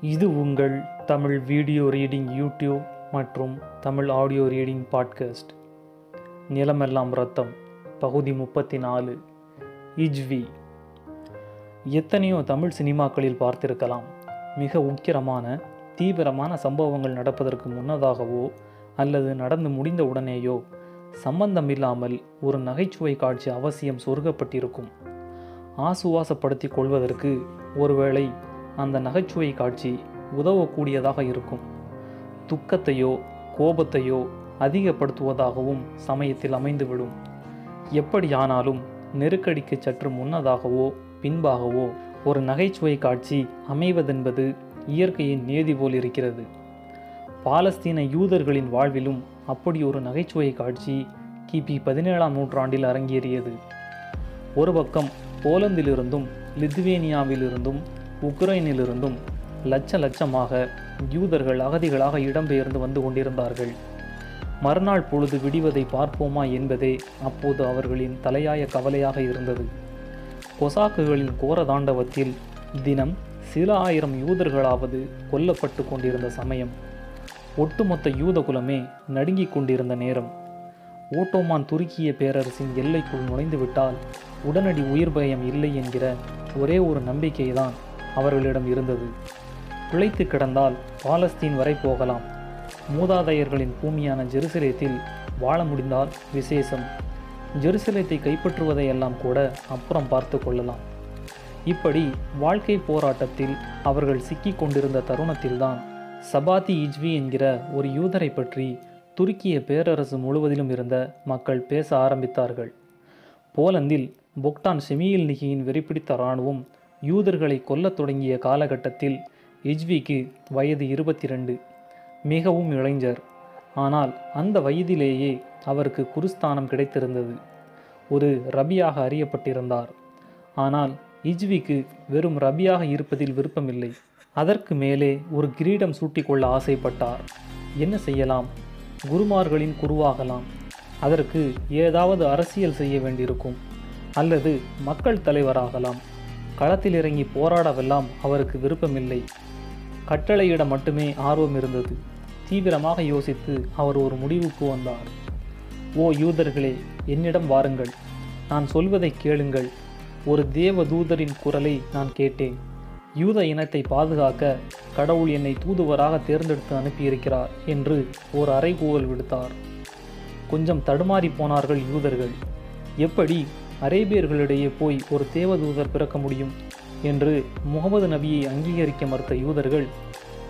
இது உங்கள் Tamil video reading YouTube மற்றும் தமிழ் ஆடியோ ரீடிங் பாட்காஸ்ட். நிலமெல்லாம் ரத்தம் பகுதி முப்பத்தி நாலு இஜ்வி. எத்தனையோ தமிழ் சினிமாக்களில் பார்த்திருக்கலாம். மிக உக்கிரமான தீவிரமான சம்பவங்கள் நடப்பதற்கு முன்னதாகவோ அல்லது நடந்து முடிந்த உடனேயோ சம்பந்தம் இல்லாமல் ஒரு நகைச்சுவை காட்சி அவசியம் சொருகப்பட்டிருக்கும். ஆசுவாசப்படுத்திக் கொள்வதற்கு ஒருவேளை அந்த நகைச்சுவை காட்சி உதவக்கூடியதாக இருக்கும். துக்கத்தையோ கோபத்தையோ அதிகப்படுத்துவதாகவும் சமயத்தில் அமைந்துவிடும். எப்படியானாலும் நெருக்கடிக்கு சற்று முன்னதாகவோ பின்பாகவோ ஒரு நகைச்சுவை காட்சி அமைவதென்பது இயற்கையின் நியதி போல் இருக்கிறது. பாலஸ்தீன யூதர்களின் வாழ்விலும் அப்படி ஒரு நகைச்சுவை காட்சி கிபி பதினேழாம் நூற்றாண்டில் அரங்கேறியது. ஒரு பக்கம் போலந்திலிருந்தும் லித்துவேனியாவிலிருந்தும் உக்ரைனிலிருந்தும் லட்ச லட்சமாக யூதர்கள் அகதிகளாக இடம்பெயர்ந்து வந்து கொண்டிருந்தார்கள். மறுநாள் பொழுது விடிவதை பார்ப்போமா என்பதே அப்போது அவர்களின் தலையாய கவலையாக இருந்தது. கொசாக்குகளின் கோர தாண்டவத்தில் தினம் சில ஆயிரம் யூதர்களாவது கொல்லப்பட்டு கொண்டிருந்த சமயம். ஒட்டுமொத்த யூத குலமே நடுங்கிக் கொண்டிருந்த நேரம். ஓட்டோமான் துருக்கிய பேரரசின் எல்லைக்குள் நுழைந்துவிட்டால் உடனடி உயிர் பயம் இல்லை என்கிற ஒரே ஒரு நம்பிக்கைதான் அவர்களிடம் இருந்தது. பிழைத்து கிடந்தால் பாலஸ்தீன் வரை போகலாம். மூதாதையர்களின் பூமியான ஜெருசலேத்தில் வாழ முடிந்தால் விசேஷம். ஜெருசலேத்தை கைப்பற்றுவதையெல்லாம் கூட அப்புறம் பார்த்து கொள்ளலாம். இப்படி வாழ்க்கை போராட்டத்தில் அவர்கள் சிக்கிக் கொண்டிருந்த தருணத்தில்தான் சபாதி இஜ்வி என்கிற ஒரு யூதரை பற்றி துருக்கிய பேரரசு முழுவதிலும் இருந்த மக்கள் பேச ஆரம்பித்தார்கள். போலந்தில் பொக்டான் செமியில் நிகியின் வெறிப்பிடித்த இராணுவம் யூதர்களை கொல்லத் தொடங்கிய காலகட்டத்தில் இஜ்விக்கு வயது இருபத்தி ரெண்டு மிகவும் இளைஞர். ஆனால் அந்த வயதிலேயே அவருக்கு குருஸ்தானம் கிடைத்திருந்தது. ஒரு ரபியாக அறியப்பட்டிருந்தார். ஆனால் இஜ்விக்கு வெறும் ரபியாக இருப்பதில் விருப்பமில்லை. அதற்கு மேலே ஒரு கிரீடம் சூட்டிக்கொள்ள ஆசைப்பட்டார். என்ன செய்யலாம்? குருமார்களின் குருவாகலாம். அதற்கு ஏதாவது அரசியல் செய்ய வேண்டியிருக்கும். அல்லது மக்கள் தலைவராகலாம். களத்தில் இறங்கி போராடவெல்லாம் அவருக்கு விருப்பமில்லை. கட்டளையிட மட்டுமே ஆர்வம் இருந்தது. தீவிரமாக யோசித்து அவர் ஒரு முடிவுக்கு வந்தார். ஓ யூதர்களே என்னிடம் வாருங்கள். நான் சொல்வதை கேளுங்கள். ஒரு தேவ தூதரின் குரலை நான் கேட்டேன். யூத இனத்தை பாதுகாக்க கடவுள் என்னை தூதுவராக தேர்ந்தெடுத்து அனுப்பியிருக்கிறார் என்று ஒரு அறைகூவல் விடுத்தார். கொஞ்சம் தடுமாறி போனார்கள் யூதர்கள். எப்படி? அரேபியர்களிடையே போய் ஒரு தேவதூதர் பிறக்க முடியும் என்று முகமது நபியை அங்கீகரிக்க மறுத்த யூதர்கள்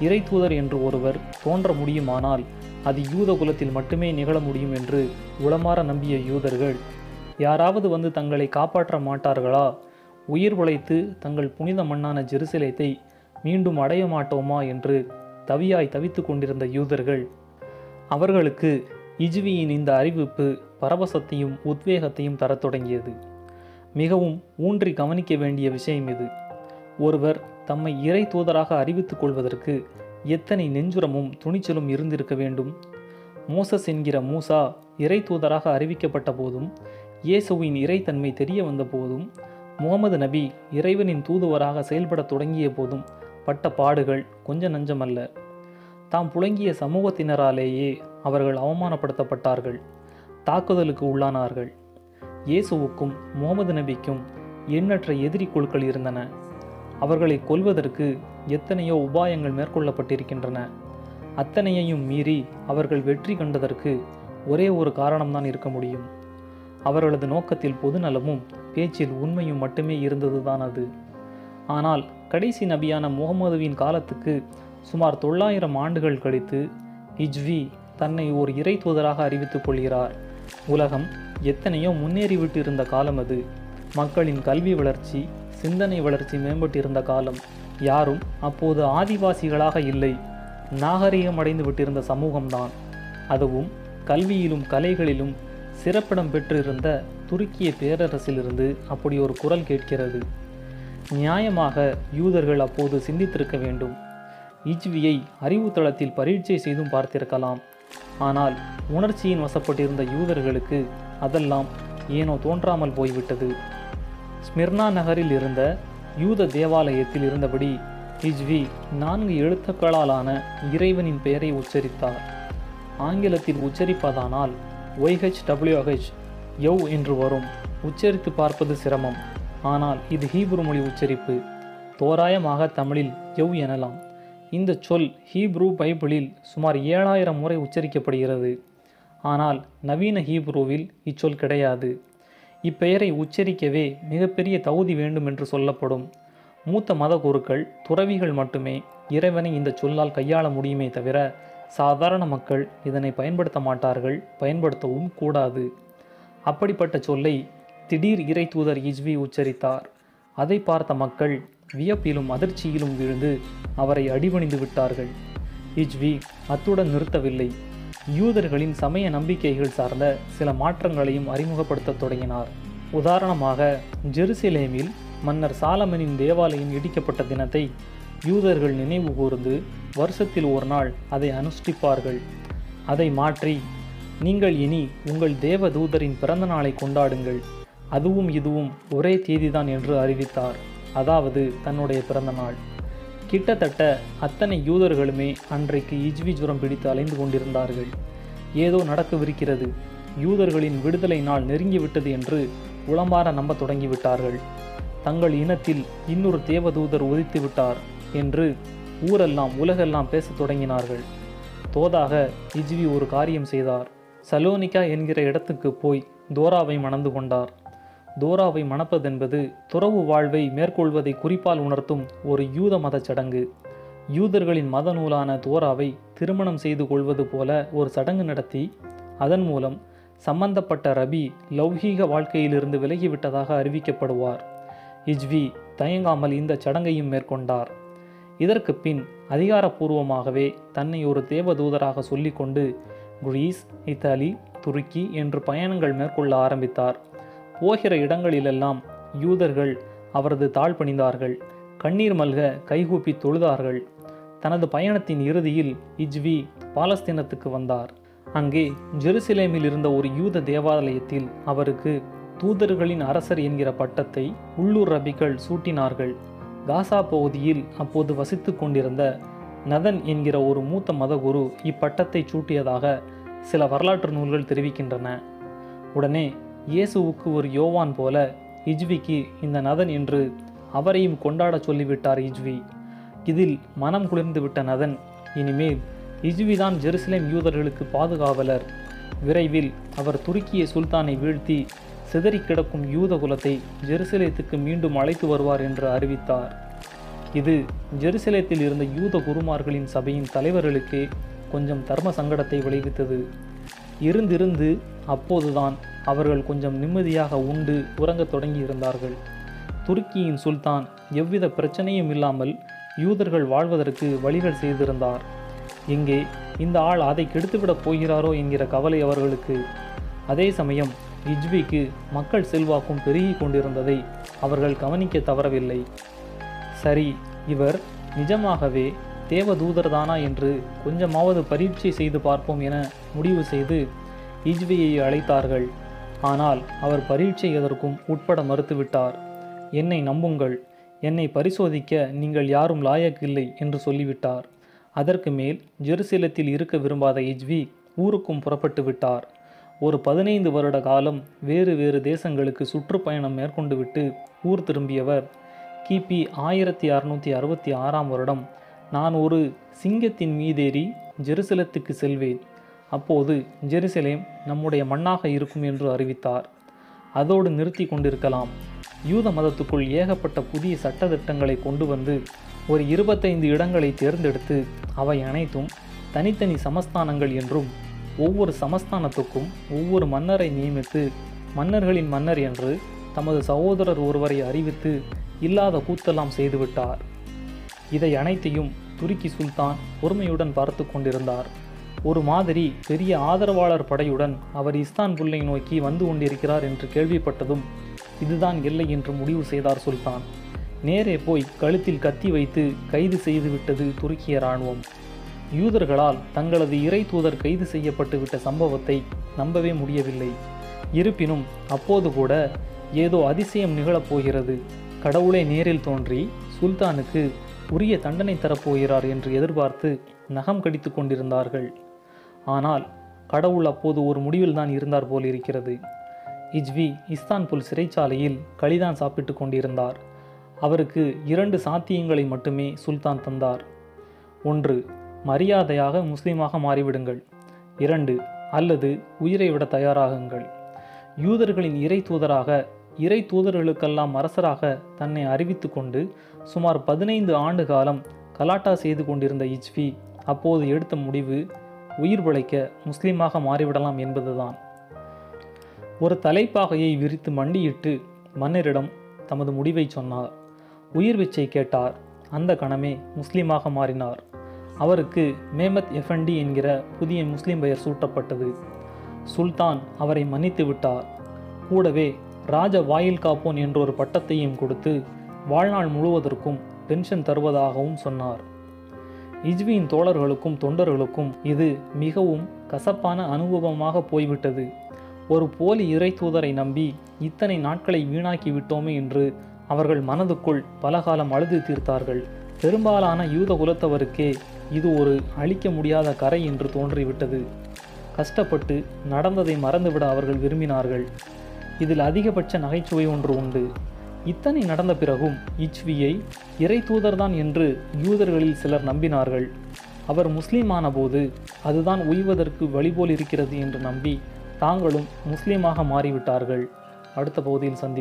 இறை தூதர் என்று ஒருவர் தோன்ற முடியுமானால் அது யூத குலத்தில் மட்டுமே நிகழ முடியும் என்று உளமாற நம்பிய யூதர்கள் யாராவது வந்து தங்களை காப்பாற்ற மாட்டார்களா? உயிர் உழைத்து தங்கள் புனித மண்ணான ஜெருசலேத்தை மீண்டும் அடைய மாட்டோமா? என்று தவியாய் தவித்து கொண்டிருந்த யூதர்கள் அவர்களுக்கு இஜ்வியின் இந்த அறிவிப்பு பரவசத்தையும் உத்வேகத்தையும் தரத் தொடங்கியது. மிகவும் ஊன்றி கவனிக்க வேண்டிய விஷயம் இது. ஒருவர் தம்மை இறை தூதராக அறிவித்துக் கொள்வதற்கு எத்தனை நெஞ்சுரமும் துணிச்சலும் இருந்திருக்க வேண்டும்? மோசஸ் என்கிற மூசா இறை தூதராக அறிவிக்கப்பட்ட போதும் இயேசுவின் இறைத்தன்மை தெரிய வந்த போதும் முகமது நபி இறைவனின் தூதுவராக செயல்பட தொடங்கிய போதும் பட்ட பாடுகள் கொஞ்ச நஞ்சமல்ல. தாம் புழங்கிய சமூகத்தினராலேயே அவர்கள் அவமானப்படுத்தப்பட்டார்கள். தாக்குதலுக்கு உள்ளானார்கள். இயேசுவுக்கும் முகமது நபிக்கும் எண்ணற்ற எதிரி குழுக்கள் இருந்தன. அவர்களை கொல்வதற்கு எத்தனையோ உபாயங்கள் மேற்கொள்ளப்பட்டிருக்கின்றன. அத்தனையையும் மீறி அவர்கள் வெற்றி கண்டதற்கு ஒரே ஒரு காரணம்தான் இருக்க முடியும். அவர்களது நோக்கத்தில் பொதுநலமும் பேச்சில் உண்மையும் மட்டுமே இருந்ததுதான் அது. ஆனால் கடைசி நபியான முகமதுவின் காலத்துக்கு சுமார் தொள்ளாயிரம் ஆண்டுகள் கழித்து ஹிஜ்வி தன்னை ஓர் இறை தூதராக அறிவித்துக் கொள்கிறார். உலகம் எத்தனையோ முன்னேறிவிட்டு இருந்த காலம் அது. மக்களின் கல்வி வளர்ச்சி சிந்தனை வளர்ச்சி மேம்பட்டிருந்த காலம். யாரும் அப்போது ஆதிவாசிகளாக இல்லை. நாகரிகம் அடைந்து விட்டிருந்த சமூகம்தான். அதுவும் கல்வியிலும் கலைகளிலும் சிறப்பிடம் பெற்றிருந்த துருக்கிய பேரரசிலிருந்து அப்படி ஒரு குரல் கேட்கிறது. நியாயமாக யூதர்கள் அப்போது சிந்தித்திருக்க வேண்டும். இஜ்வியை அறிவுத்தளத்தில் பரீட்சை செய்தும் பார்த்திருக்கலாம். ஆனால் உணர்ச்சியின் வசப்பட்டிருந்த யூதர்களுக்கு அதெல்லாம் ஏனோ தோன்றாமல் போய்விட்டது. ஸ்மிர்னா நகரில் இருந்த யூத தேவாலயத்தில் இருந்தபடி ஹிஜ்வி நான்கு எழுத்துக்களாலான இறைவனின் பெயரை உச்சரித்தார். ஆங்கிலத்தில் உச்சரிப்பதானால் ஒய்ஹெச்டபிள்யூஹெச் யவ் என்று வரும். உச்சரித்து பார்ப்பது சிரமம். ஆனால் இது ஹீப்ரு மொழி உச்சரிப்பு. தோராயமாக தமிழில் யவ் எனலாம். இந்த சொல் ஹீப்ரூ பைபிளில் சுமார் ஏழாயிரம் முறை உச்சரிக்கப்படுகிறது. ஆனால் நவீன ஹீப்ரூவில் இச்சொல் கிடையாது. இப்பெயரை உச்சரிக்கவே மிகப்பெரிய தகுதி வேண்டும் என்று சொல்லப்படும். மூத்த மத குருக்கள் துறவிகள் மட்டுமே இறைவனை இந்த சொல்லால் கையாள முடியுமே தவிர சாதாரண மக்கள் இதனை பயன்படுத்த மாட்டார்கள் பயன்படுத்தவும் கூடாது. அப்படிப்பட்ட சொல்லை திடீர் இறை தூதர் இஜ்வி உச்சரித்தார். அதை பார்த்த மக்கள் வியப்பிலும் அதிர்ச்சியிலும் விழுந்து அவரை அடிபணிந்து விட்டார்கள். இஜ்வி அத்துடன் நிறுத்தவில்லை. யூதர்களின் சமய நம்பிக்கைகள் சார்ந்த சில மாற்றங்களையும் அறிமுகப்படுத்தத் தொடங்கினார். உதாரணமாக ஜெருசலேமில் மன்னர் சாலமனின் தேவாலயம் இடிக்கப்பட்ட தினத்தை யூதர்கள் நினைவு கூர்ந்து வருஷத்தில் ஒரு நாள் அதை அனுஷ்டிப்பார்கள். அதை மாற்றி நீங்கள் இனி உங்கள் தேவ தூதரின் பிறந்த நாளை கொண்டாடுங்கள். அதுவும் இதுவும் ஒரே தேதிதான் என்று அறிவித்தார். அதாவது தன்னுடைய பிறந்த நாள். கிட்டத்தட்ட அத்தனை யூதர்களுமே அன்றைக்கு இஜ்வி ஜுரம் பிடித்து அலைந்து கொண்டிருந்தார்கள். ஏதோ நடக்கவிருக்கிறது. யூதர்களின் விடுதலை நாள் நெருங்கிவிட்டது என்று உளமாற நம்பத் தொடங்கிவிட்டார்கள். தங்கள் இனத்தில் இன்னொரு தேவதூதர் உதித்து விட்டார் என்று ஊரெல்லாம் உலகெல்லாம் பேசத் தொடங்கினார்கள். தோதாக இஜ்வி ஒரு காரியம் செய்தார். சலோனிகா என்கிற இடத்துக்கு போய் தோராவை மணந்து கொண்டார். தோராவை மணப்பதென்பது துறவு வாழ்வை மேற்கொள்வதை குறிப்பால் உணர்த்தும் ஒரு யூத மதச் சடங்கு. யூதர்களின் மத நூலான தோராவை திருமணம் செய்து கொள்வது போல ஒரு சடங்கு நடத்தி அதன் மூலம் சம்பந்தப்பட்ட ரபி லௌகீக வாழ்க்கையிலிருந்து விலகிவிட்டதாக அறிவிக்கப்படுவார். இஜ்வி தயங்காமல் இந்த சடங்கையும் மேற்கொண்டார். இதற்கு பின் அதிகாரப்பூர்வமாகவே தன்னை ஒரு தேவதூதராக சொல்லிக்கொண்டு கிரீஸ் இத்தாலி துருக்கி என்று பயணங்கள் மேற்கொள்ள ஆரம்பித்தார். போகிற இடங்களிலெல்லாம் யூதர்கள் அவரது தாழ் பணிந்தார்கள் கண்ணீர் மல்க கைகூப்பி தொழுதார்கள். தனது பயணத்தின் இறுதியில் இஜ்வி பாலஸ்தீனத்துக்கு வந்தார். அங்கே ஜெருசலேமில் இருந்த ஒரு யூத தேவாலயத்தில் அவருக்கு தூதர்களின் அரசர் என்கிற பட்டத்தை உள்ளூர் ரபிகள் சூட்டினார்கள். காசா பகுதியில் அப்போது வசித்து கொண்டிருந்த நதன் என்கிற ஒரு மூத்த மதகுரு இப்பட்டத்தை சூட்டியதாக சில வரலாற்று நூல்கள் தெரிவிக்கின்றன. உடனே இயேசுவுக்கு ஒரு யோவான் போல இஜ்விக்கு இந்த நதன் என்று அவரையும் கொண்டாடச் சொல்லிவிட்டார் இஜ்வி. இதில் மனம் குளிர்ந்து விட்ட நதன் இனிமேல் இஜ்விதான் ஜெருசலேம் யூதர்களுக்கு பாதுகாவலர். விரைவில் அவர் துருக்கிய சுல்தானை வீழ்த்தி சிதறி கிடக்கும் யூத குலத்தை ஜெருசலேத்துக்கு மீண்டும் அழைத்து வருவார் என்று அறிவித்தார். இது ஜெருசலேத்தில் இருந்த யூத குருமார்களின் சபையின் தலைவர்களுக்கே கொஞ்சம் தர்ம சங்கடத்தை விளைவித்தது. இருந்திருந்து அப்போதுதான் அவர்கள் கொஞ்சம் நிம்மதியாக உண்டு உறங்கத் தொடங்கி இருந்தார்கள் துருக்கியின் சுல்தான் எவ்வித பிரச்சனையும் இல்லாமல் யூதர்கள் வாழ்வதற்கு வழிகள் செய்திருந்தார். இங்கே இந்த ஆள் அதை கெடுத்துவிடப் போகிறாரோ என்கிற கவலை அவர்களுக்கு. அதே சமயம் இஜ்விக்கு மக்கள் செல்வாக்கும் பெருகி கொண்டிருந்ததை அவர்கள் கவனிக்க தவறவில்லை. சரி இவர் நிஜமாகவே தேவதூதர்தானா என்று கொஞ்சமாவது பரீட்சை செய்து பார்ப்போம் என முடிவு செய்து இஜ்வியை அழைத்தார்கள். ஆனால் அவர் பரீட்சை எதற்கும் உட்பட மறுத்துவிட்டார். என்னை நம்புங்கள் என்னை பரிசோதிக்க நீங்கள் யாரும் லாயக்கில்லை என்று சொல்லிவிட்டார். அதற்கு மேல் ஜெருசலத்தில் இருக்க விரும்பாத இஜ்வி ஊருக்கும் புறப்பட்டு விட்டார். ஒரு பதினைந்து வருட காலம் வேறு வேறு தேசங்களுக்கு சுற்றுப்பயணம் மேற்கொண்டு விட்டு ஊர் திரும்பியவர் கிபி ஆயிரத்தி அறுநூற்றி அறுபத்தி ஆறாம் வருடம் நான் ஒரு சிங்கத்தின் மீதேறி ஜெருசலத்துக்கு செல்வேன். அப்போது ஜெருசலேம் நம்முடைய மண்ணாக இருக்கும் என்று அறிவித்தார். அதோடு நிறுத்தி கொண்டிருக்கலாம். யூத மதத்துக்குள் ஏகப்பட்ட புதிய சட்டத்திட்டங்களை கொண்டு வந்து ஒரு இருபத்தைந்து இடங்களை தேர்ந்தெடுத்து அவை அனைத்தும் தனித்தனி சமஸ்தானங்கள் என்றும் ஒவ்வொரு சமஸ்தானத்துக்கும் ஒவ்வொரு மன்னரை நியமித்து மன்னர்களின் மன்னர் என்று தமது சகோதரர் ஒருவரை அறிவித்து இல்லாத கூத்தெல்லாம் செய்துவிட்டார். இதை அனைத்தையும் துருக்கி சுல்தான் பொறுமையுடன் பார்த்து கொண்டிருந்தார். ஒரு மாதிரி பெரிய ஆதரவாளர் படையுடன் அவர் இஸ்தான்புல்லை நோக்கி வந்து கொண்டிருக்கிறார் என்று கேள்விப்பட்டதும் இதுதான் எல்லை என்று முடிவு செய்தார் சுல்தான். நேரே போய் கழுத்தில் கத்தி வைத்து கைது செய்துவிட்டது துருக்கிய இராணுவம். யூதர்களால் தங்களது இறை தூதர் கைது செய்யப்பட்டு விட்ட சம்பவத்தை நம்பவே முடியவில்லை. இருப்பினும் அப்போது கூட ஏதோ அதிசயம் நிகழப்போகிறது கடவுளே நேரில் தோன்றி சுல்தானுக்கு உரிய தண்டனை தரப்போகிறார் என்று எதிர்பார்த்து நகம் கடித்து கொண்டிருந்தார்கள். ஆனால் கடவுள் அப்போது ஒரு முடிவில் தான் இருந்தார் போல் இருக்கிறது. இஜ்வி இஸ்தான்புல் சிறைச்சாலையில் களிதான் சாப்பிட்டு கொண்டிருந்தார். அவருக்கு இரண்டு சாத்தியங்களை மட்டுமே சுல்தான் தந்தார். ஒன்று மரியாதையாக முஸ்லீமாக மாறிவிடுங்கள். இரண்டு அல்லது உயிரை விட தயாராகுங்கள். யூதர்களின் இறை தூதராக இறை தூதர்களுக்கெல்லாம் அரசராக தன்னை அறிவித்து கொண்டு சுமார் பதினைந்து ஆண்டு காலம் கலாட்டா செய்து கொண்டிருந்த இஜ்வி அப்போது எடுத்த முடிவு உயிர் பிழைக்க முஸ்லீமாக மாறிவிடலாம் என்பதுதான். ஒரு தலைப்பாகையை விரித்து மண்டியிட்டு மன்னரிடம் தமது முடிவை சொன்னார். உயிர் பிச்சை கேட்டார். அந்த கணமே முஸ்லீமாக மாறினார். அவருக்கு மேமத் எஃபண்டி என்கிற புதிய முஸ்லீம் பெயர் சூட்டப்பட்டது. சுல்தான் அவரை மன்னித்து விட்டார். கூடவே ராஜ வாயில் காப்போன் என்றொரு பட்டத்தையும் கொடுத்து வாழ்நாள் முழுவதற்கும் பென்ஷன் தருவதாகவும் சொன்னார். இஜ்வியின் தோழர்களுக்கும் தொண்டர்களுக்கும் இது மிகவும் கசப்பான அனுபவமாக போய்விட்டது. ஒரு போலி இறை தூதரை நம்பி இத்தனை நாட்களை வீணாக்கி விட்டோமே என்று அவர்கள் மனதுக்குள் பலகாலம் அழுது தீர்த்தார்கள். பெரும்பாலான யூத குலத்தவருக்கே இது ஒரு அழிக்க முடியாத கரை என்று தோன்றிவிட்டது. கஷ்டப்பட்டு நடந்ததை மறந்துவிட அவர்கள் விரும்பினார்கள். இதில் அதிகபட்ச நகைச்சுவை ஒன்று உண்டு. இத்தனை நடந்த பிறகும் இச்வியை இறை தூதர்தான் என்று யூதர்களில் சிலர் நம்பினார்கள். அவர் முஸ்லீமான போது அதுதான் உய்வதற்கு வழிபோல் இருக்கிறது என்று நம்பி தாங்களும் முஸ்லீமாக மாறிவிட்டார்கள். அடுத்த பகுதியில் சந்திப்போம்.